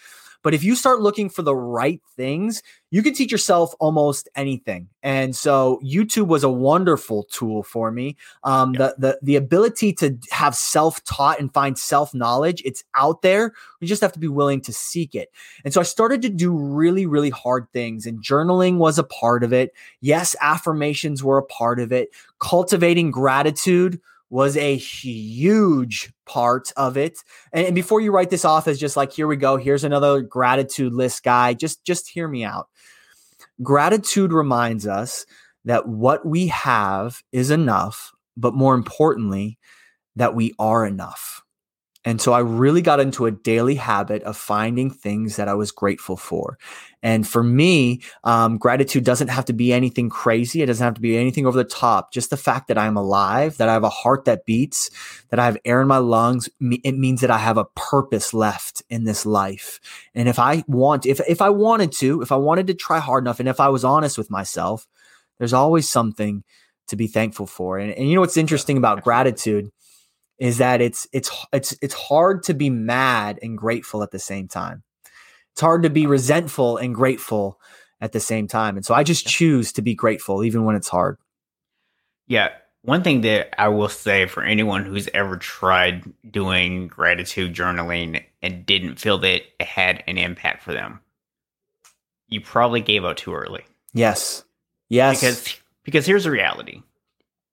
C: But if you start looking for the right things, you can teach yourself almost anything. And so YouTube was a wonderful tool for me. Um, the, the, the ability to have self taught and find self knowledge, it's out there. We just have to be willing to seek it. And so I started to do really, really hard things, and journaling was a part of it. Yes, affirmations were a part of it. Cultivating gratitude was a huge part of it. And, and, before you write this off as just like, here we go, here's another gratitude list guy, just just hear me out. Gratitude reminds us that what we have is enough, but more importantly, that we are enough. And so I really got into a daily habit of finding things that I was grateful for. And for me, um, gratitude doesn't have to be anything crazy. It doesn't have to be anything over the top. Just the fact that I'm alive, that I have a heart that beats, that I have air in my lungs, it means that I have a purpose left in this life. And if I want, if, if I wanted to, if I wanted to try hard enough, and if I was honest with myself, there's always something to be thankful for. And, and you know what's interesting about gratitude is that it's it's it's it's hard to be mad and grateful at the same time. It's hard to be resentful and grateful at the same time. And so I just choose to be grateful even when it's hard.
B: Yeah, one thing that I will say for anyone who's ever tried doing gratitude journaling and didn't feel that it had an impact for them, you probably gave up too early.
C: Yes. Yes.
B: Because because here's the reality.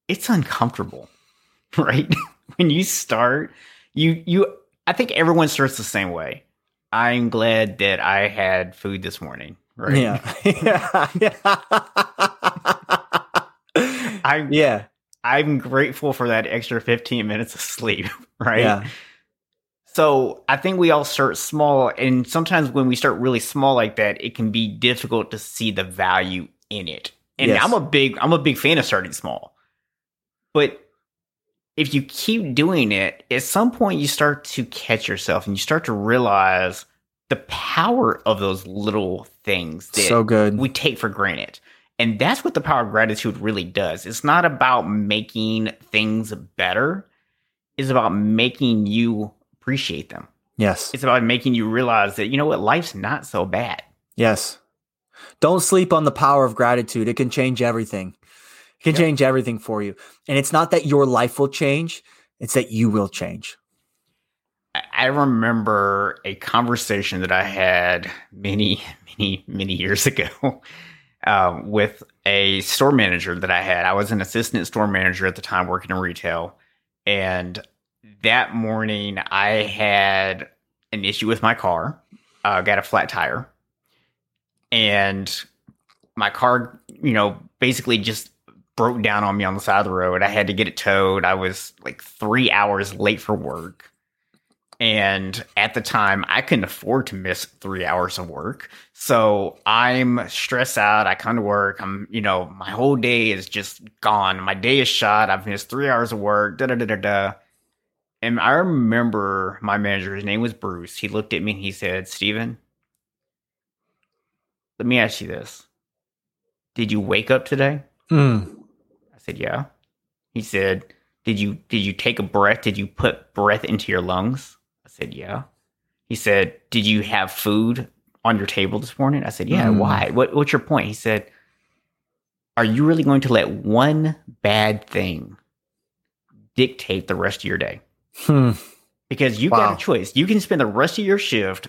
B: It's uncomfortable, right? when you start, you you I think everyone starts the same way. I'm glad that I had food this morning. Right.
C: Yeah. yeah.
B: I'm yeah. I'm grateful for that extra 15 minutes of sleep. Right. Yeah. So I think we all start small, and sometimes when we start really small like that, it can be difficult to see the value in it. And yes. I'm a big I'm a big fan of starting small. But if you keep doing it, at some point you start to catch yourself and you start to realize the power of those little things that
C: so good.
B: we take for granted. And that's what the power of gratitude really does. It's not about making things better. It's about making you appreciate them.
C: Yes.
B: It's about making you realize that, you know what, life's not so bad.
C: Yes. Don't sleep on the power of gratitude. It can change everything can yep. change everything for you. And it's not that your life will change, it's that you will change.
B: I remember a conversation that I had many, many, many years ago uh, with a store manager that I had. I was an assistant store manager at the time working in retail. And that morning, I had an issue with my car, uh, got a flat tire. And my car, you know, basically just broke down on me on the side of the road. I had to get it towed. I was like three hours late for work. And at the time, I couldn't afford to miss three hours of work. So I'm stressed out. I come to work. I'm, you know, my whole day is just gone. My day is shot. I've missed three hours of work. Da da da da da. And I remember my manager, his name was Bruce. He looked at me and he said, Steven, let me ask you this. Did you wake up today?
C: Hmm
B: said, "Yeah." He said, "Did you did you take a breath? Did you put breath into your lungs?" I said, "Yeah." He said, "Did you have food on your table this morning?" I said, "Yeah." Mm. Why? What What's your point? He said, "Are you really going to let one bad thing dictate the rest of your day?"
C: Hmm.
B: Because you wow. got a choice. You can spend the rest of your shift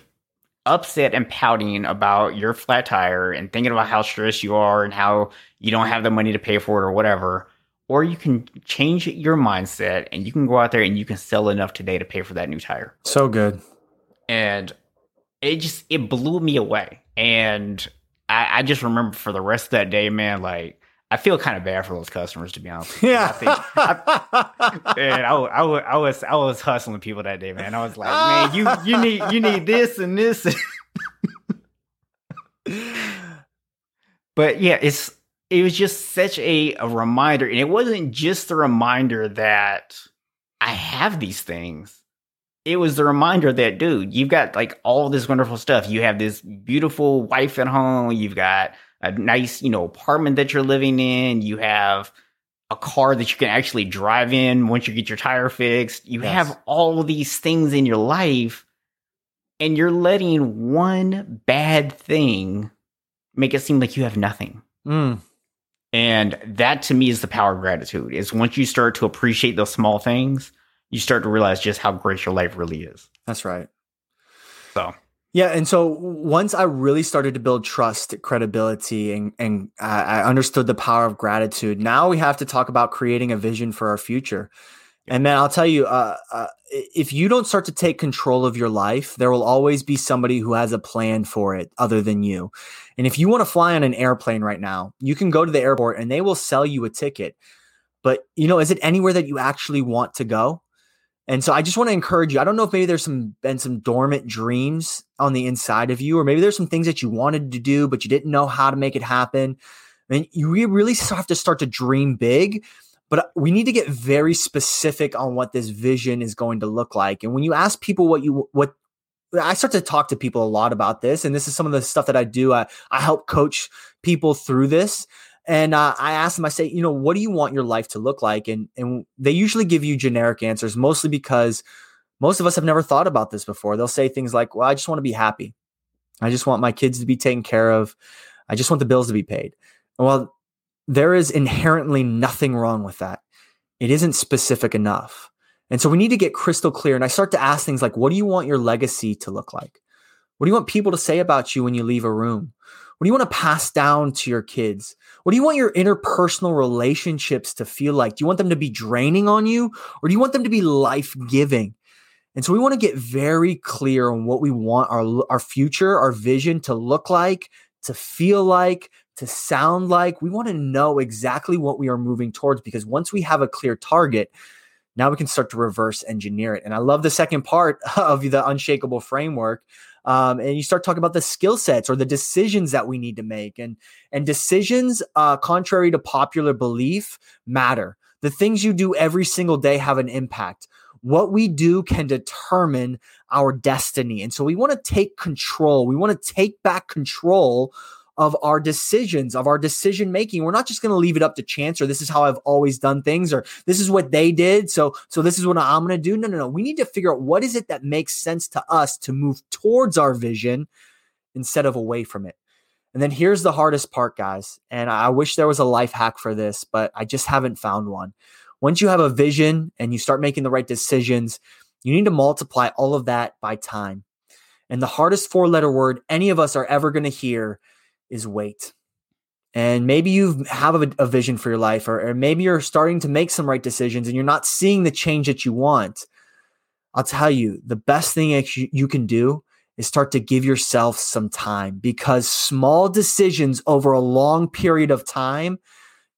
B: upset and pouting about your flat tire and thinking about how stressed you are and how you don't have the money to pay for it or whatever. Or you can change your mindset and you can go out there and you can sell enough today to pay for that new tire.
C: So good.
B: And it just it blew me away. And I, I just remember for the rest of that day, man, like I feel kind of bad for those customers, to be honest.
C: Yeah, I think,
B: I, man, I, I, I, was I was hustling people that day, man. I was like, man, you you need you need this and this. but yeah, it's it was just such a, a reminder, and it wasn't just the reminder that I have these things. It was the reminder that, dude, you've got like all this wonderful stuff. You have this beautiful wife at home. You've got a nice, you know, apartment that you're living in. You have a car that you can actually drive in once you get your tire fixed. You yes. have all these things in your life, and you're letting one bad thing make it seem like you have nothing.
C: Mm.
B: And that to me is the power of gratitude. Is once you start to appreciate those small things, you start to realize just how great your life really is.
C: That's right.
B: So
C: yeah, and so once I really started to build trust, credibility, and and I understood the power of gratitude. Now we have to talk about creating a vision for our future. And man, I'll tell you, uh, uh, if you don't start to take control of your life, there will always be somebody who has a plan for it other than you. And if you want to fly on an airplane right now, you can go to the airport and they will sell you a ticket. But you know, is it anywhere that you actually want to go? And so I just want to encourage you. I don't know if maybe there's some been some dormant dreams on the inside of you, or maybe there's some things that you wanted to do, but you didn't know how to make it happen. And you really have to start to dream big, but uh, we need to get very specific on what this vision is going to look like. And when you ask people what you what I start to talk to people a lot about this, and this is some of the stuff that I do. I, I help coach people through this. And uh, I ask them, I say, you know, what do you want your life to look like? And and they usually give you generic answers, mostly because most of us have never thought about this before. They'll say things like, "Well, I just want to be happy. I just want my kids to be taken care of. I just want the bills to be paid." Well, there is inherently nothing wrong with that. It isn't specific enough. And so we need to get crystal clear. And I start to ask things like, what do you want your legacy to look like? What do you want people to say about you when you leave a room? What do you want to pass down to your kids? What do you want your interpersonal relationships to feel like? Do you want them to be draining on you or do you want them to be life giving? And so we want to get very clear on what we want our, our future, our vision to look like, to feel like, to sound like. We want to know exactly what we are moving towards because once we have a clear target, now we can start to reverse engineer it. And I love the second part of the unshakable framework. Um, and you start talking about the skill sets or the decisions that we need to make. And and decisions, uh, contrary to popular belief, matter. The things you do every single day have an impact. What we do can determine our destiny. And so we want to take control. We want to take back control of our decisions, of our decision making. We're not just going to leave it up to chance or this is how I've always done things or this is what they did. So, so this is what I'm going to do. No, no, no. We need to figure out what is it that makes sense to us to move towards our vision instead of away from it. And then here's the hardest part, guys. And I wish there was a life hack for this, but I just haven't found one. Once you have a vision and you start making the right decisions, you need to multiply all of that by time. And the hardest four letter word any of us are ever going to hear is wait. And maybe you have a, a vision for your life, or, or maybe you're starting to make some right decisions and you're not seeing the change that you want. I'll tell you, the best thing you can do is start to give yourself some time because small decisions over a long period of time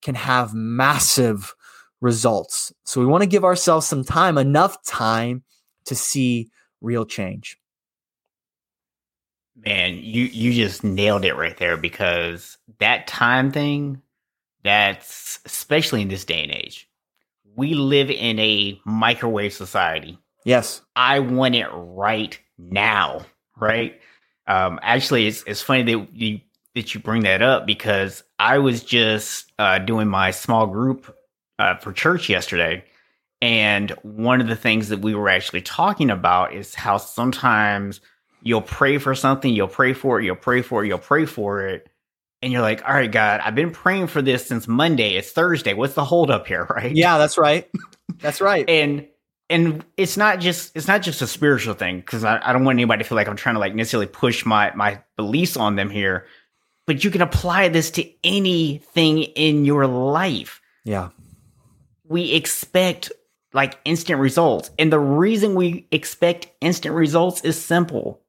C: can have massive results. So we want to give ourselves some time, enough time to see real change.
B: Man, you you just nailed it right there because that time thing, that's especially in this day and age. We live in a microwave society.
C: Yes.
B: I want it right now, right? Um, actually, it's it's funny that you that you bring that up because I was just uh, doing my small group uh, for church yesterday, and one of the things that we were actually talking about is how sometimes you'll pray for something, you'll pray for it, you'll pray for it, you'll pray for it. And you're like, all right, God, I've been praying for this since Monday. It's Thursday. What's the holdup here? Right.
C: Yeah, that's right. That's right.
B: and and it's not just it's not just a spiritual thing, because I, I don't want anybody to feel like I'm trying to like necessarily push my my beliefs on them here. But you can apply this to anything in your life.
C: Yeah.
B: We expect like instant results. And the reason we expect instant results is simple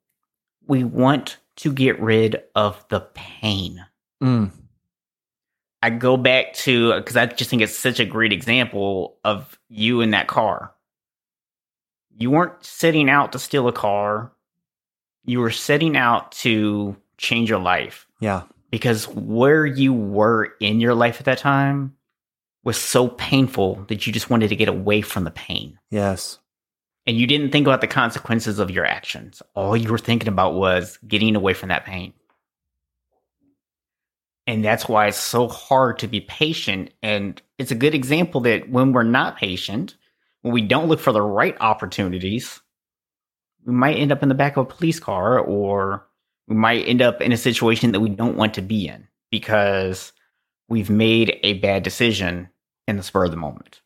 B: we want to get rid of the pain.
C: Mm.
B: I go back to because I just think it's such a great example of you in that car. You weren't setting out to steal a car. You were setting out to change your life.
C: Yeah.
B: Because where you were in your life at that time was so painful that you just wanted to get away from the pain.
C: Yes
B: and you didn't think about the consequences of your actions. All you were thinking about was getting away from that pain. And that's why it's so hard to be patient. And it's a good example that when we're not patient, when we don't look for the right opportunities, we might end up in the back of a police car or we might end up in a situation that we don't want to be in because we've made a bad decision in the spur of the moment,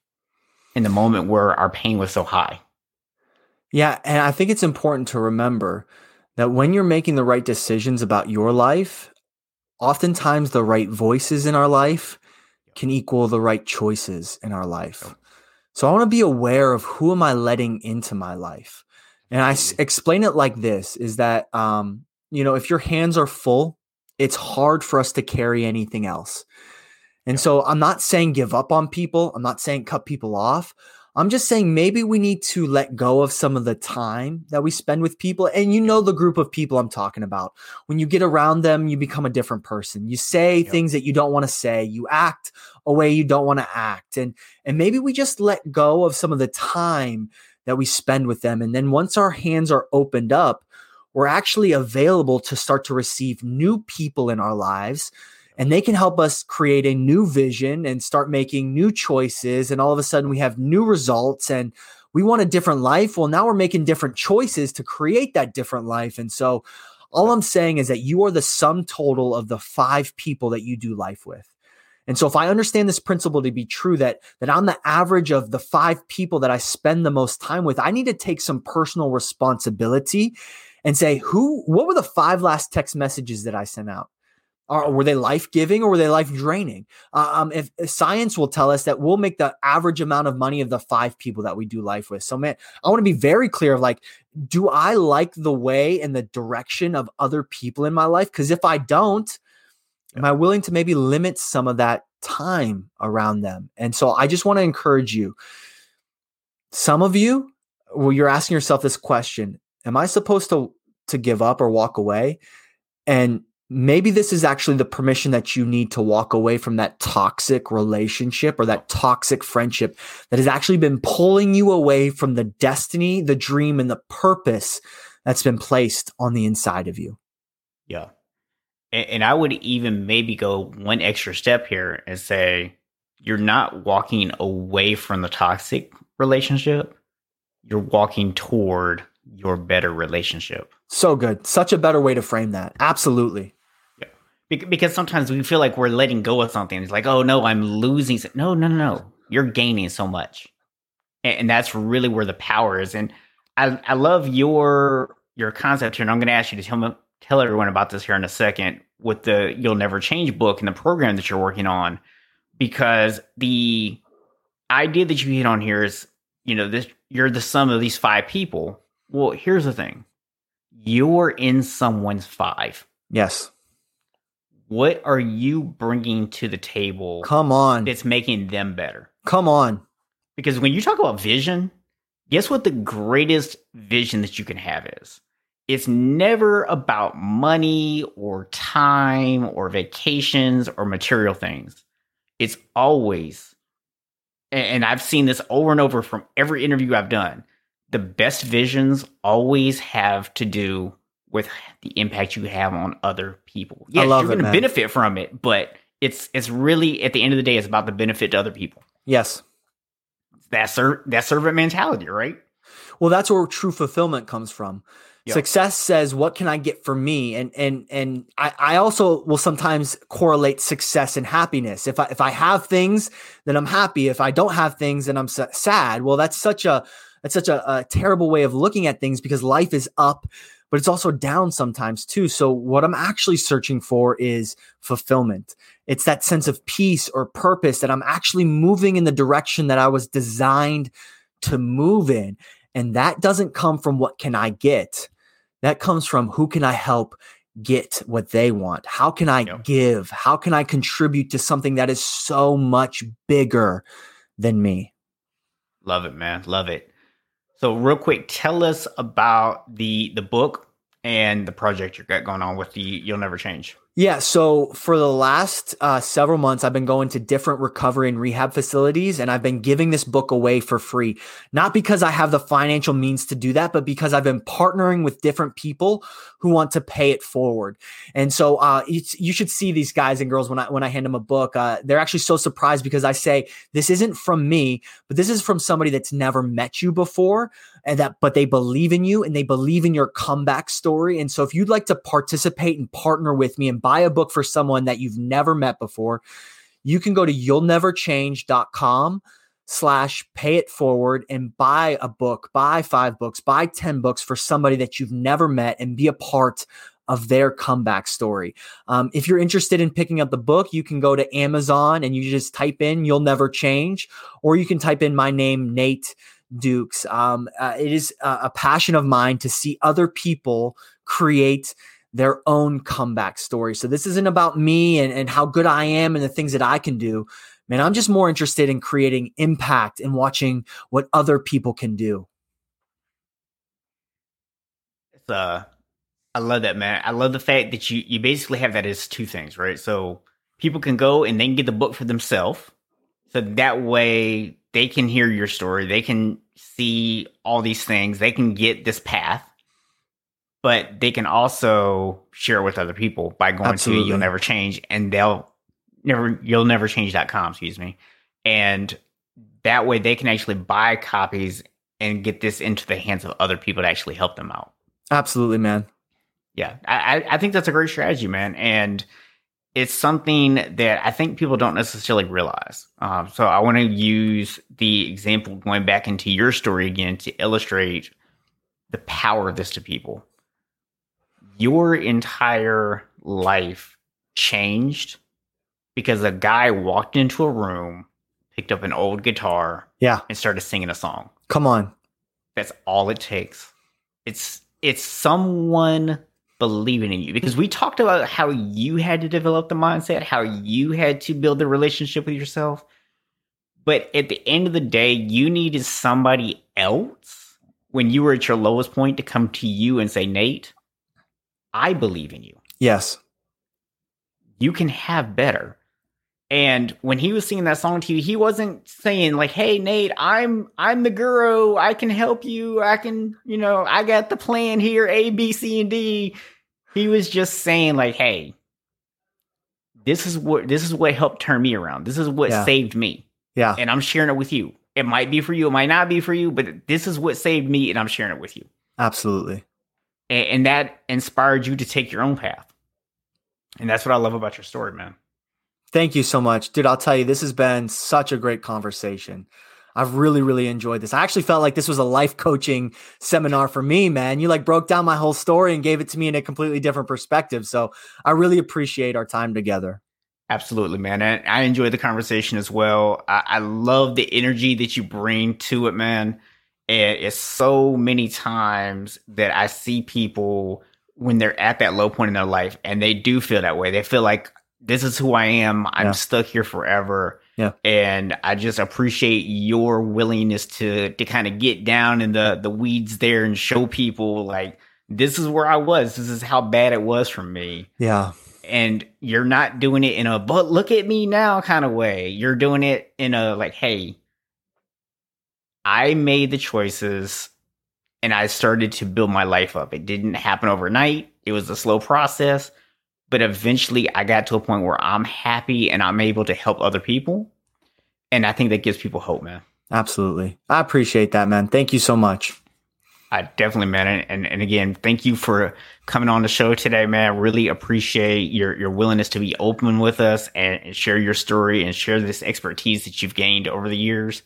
B: in the moment where our pain was so high.
C: Yeah. And I think it's important to remember that when you're making the right decisions about your life, oftentimes the right voices in our life can equal the right choices in our life. So I want to be aware of who am I letting into my life? And I s- explain it like this is that, um, you know, if your hands are full, it's hard for us to carry anything else. And so I'm not saying give up on people. I'm not saying cut people off. I'm just saying maybe we need to let go of some of the time that we spend with people. And you know the group of people I'm talking about. When you get around them, you become a different person. You say yep. things that you don't want to say. You act a way you don't want to act. And and maybe we just let go of some of the time that we spend with them. And then once our hands are opened up, we're actually available to start to receive new people in our lives and they can help us create a new vision and start making new choices and all of a sudden we have new results and we want a different life. Well now we're making different choices to create that different life and so all i'm saying is that you are the sum total of the five people that you do life with. And so if i understand this principle to be true that that i'm the average of the five people that i spend the most time with i need to take some personal responsibility and say who what were the five last text messages that i sent out or were they life giving or were they life draining? Uh, um, if, if, science will tell us that we'll make the average amount of money of the five people that we do life with. So, man, I want to be very clear of like, do I like the way and the direction of other people in my life? Because if I don't, am I willing to maybe limit some of that time around them? And so, I just want to encourage you. Some of you, well, you're asking yourself this question: Am I supposed to to give up or walk away? And maybe this is actually the permission that you need to walk away from that toxic relationship or that toxic friendship that has actually been pulling you away from the destiny, the dream, and the purpose that's been placed on the inside of you.
B: Yeah. And, and I would even maybe go one extra step here and say, you're not walking away from the toxic relationship, you're walking toward your better relationship.
C: So good. Such a better way to frame that. Absolutely
B: because sometimes we feel like we're letting go of something. It's like, oh no, I'm losing. No, no, no, no. You're gaining so much, and, that's really where the power is. And I, I love your your concept here. And I'm going to ask you to tell me, tell everyone about this here in a second with the "You'll Never Change" book and the program that you're working on, because the idea that you hit on here is, you know, this you're the sum of these five people. Well, here's the thing: you're in someone's five.
C: Yes
B: what are you bringing to the table?
C: Come on.
B: That's making them better.
C: Come on.
B: Because when you talk about vision, guess what the greatest vision that you can have is? It's never about money or time or vacations or material things. It's always, and I've seen this over and over from every interview I've done. The best visions always have to do with the impact you have on other people. Yes, you're going to benefit from it, but it's it's really at the end of the day, it's about the benefit to other people.
C: Yes,
B: that ser- that servant mentality, right?
C: Well, that's where true fulfillment comes from. Yep. Success says, "What can I get for me?" And and and I, I also will sometimes correlate success and happiness. If I if I have things, then I'm happy. If I don't have things, then I'm sad. Well, that's such a that's such a, a terrible way of looking at things because life is up but it's also down sometimes too. So what I'm actually searching for is fulfillment. It's that sense of peace or purpose that I'm actually moving in the direction that I was designed to move in. And that doesn't come from what can I get? That comes from who can I help get what they want? How can I yep. give? How can I contribute to something that is so much bigger than me?
B: Love it, man. Love it. So, real quick, tell us about the the book and the project you got going on with the You'll Never Change.
C: Yeah. So for the last uh, several months, I've been going to different recovery and rehab facilities, and I've been giving this book away for free. Not because I have the financial means to do that, but because I've been partnering with different people who want to pay it forward. And so uh, you should see these guys and girls when I when I hand them a book. Uh, they're actually so surprised because I say this isn't from me, but this is from somebody that's never met you before, and that but they believe in you and they believe in your comeback story. And so if you'd like to participate and partner with me and buy a book for someone that you've never met before, you can go to you'll never change.com slash pay it forward and buy a book, buy five books, buy 10 books for somebody that you've never met and be a part of their comeback story. Um, if you're interested in picking up the book, you can go to Amazon and you just type in You'll Never Change, or you can type in my name, Nate Dukes. Um, uh, it is a, a passion of mine to see other people create their own comeback story. So this isn't about me and, and how good I am and the things that I can do. Man, I'm just more interested in creating impact and watching what other people can do.
B: It's uh I love that, man. I love the fact that you you basically have that as two things, right? So people can go and they can get the book for themselves. So that way they can hear your story, they can see all these things, they can get this path, but they can also share it with other people by going Absolutely. to you'll never change and they'll never you'll never change.com, excuse me. And that way they can actually buy copies and get this into the hands of other people to actually help them out.
C: Absolutely, man.
B: Yeah, I, I think that's a great strategy, man. And it's something that I think people don't necessarily realize. Um, so I want to use the example going back into your story again to illustrate the power of this to people. Your entire life changed because a guy walked into a room, picked up an old guitar,
C: yeah,
B: and started singing a song.
C: Come on.
B: That's all it takes. It's it's someone believing in you because we talked about how you had to develop the mindset, how you had to build the relationship with yourself. But at the end of the day, you needed somebody else when you were at your lowest point to come to you and say, Nate, I believe in you.
C: Yes.
B: You can have better. And when he was singing that song to you, he wasn't saying like, "Hey Nate, I'm I'm the guru. I can help you. I can, you know, I got the plan here, A, B, C, and D." He was just saying like, "Hey, this is what this is what helped turn me around. This is what yeah. saved me.
C: Yeah,
B: and I'm sharing it with you. It might be for you, it might not be for you, but this is what saved me, and I'm sharing it with you.
C: Absolutely.
B: And, and that inspired you to take your own path. And that's what I love about your story, man.
C: Thank you so much. Dude, I'll tell you, this has been such a great conversation. I've really, really enjoyed this. I actually felt like this was a life coaching seminar for me, man. You like broke down my whole story and gave it to me in a completely different perspective. So I really appreciate our time together.
B: Absolutely, man. And I enjoyed the conversation as well. I, I love the energy that you bring to it, man. And it's so many times that I see people when they're at that low point in their life and they do feel that way. They feel like this is who I am. I'm yeah. stuck here forever.
C: Yeah.
B: And I just appreciate your willingness to to kind of get down in the the weeds there and show people like this is where I was. This is how bad it was for me.
C: Yeah.
B: And you're not doing it in a but look at me now kind of way. You're doing it in a like, hey, I made the choices and I started to build my life up. It didn't happen overnight. It was a slow process but eventually I got to a point where I'm happy and I'm able to help other people. And I think that gives people hope, man.
C: Absolutely. I appreciate that, man. Thank you so much.
B: I definitely, man. And, and, again, thank you for coming on the show today, man. Really appreciate your, your willingness to be open with us and, and share your story and share this expertise that you've gained over the years.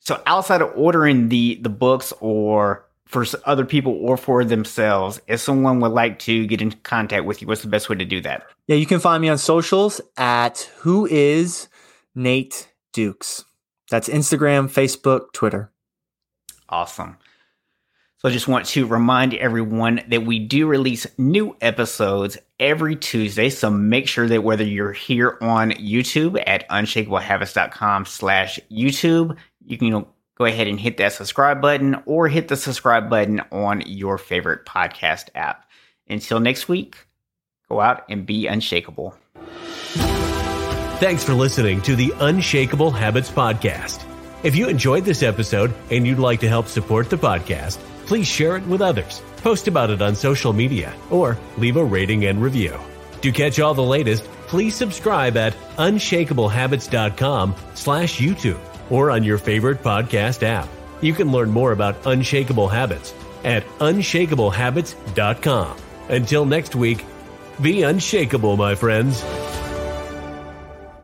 B: So outside of ordering the, the books or for other people or for themselves. If someone would like to get in contact with you, what's the best way to do that?
C: Yeah, you can find me on socials at who is Nate Dukes. That's Instagram, Facebook, Twitter.
B: Awesome. So I just want to remind everyone that we do release new episodes every Tuesday. So make sure that whether you're here on YouTube at unshakablehabits.com slash YouTube, you can go ahead and hit that subscribe button or hit the subscribe button on your favorite podcast app. Until next week, go out and be unshakable.
A: Thanks for listening to the Unshakable Habits Podcast. If you enjoyed this episode and you'd like to help support the podcast, please share it with others, post about it on social media, or leave a rating and review. To catch all the latest, please subscribe at unshakablehabits.com slash YouTube or on your favorite podcast app. You can learn more about unshakable habits at unshakablehabits.com. Until next week, be unshakable, my friends.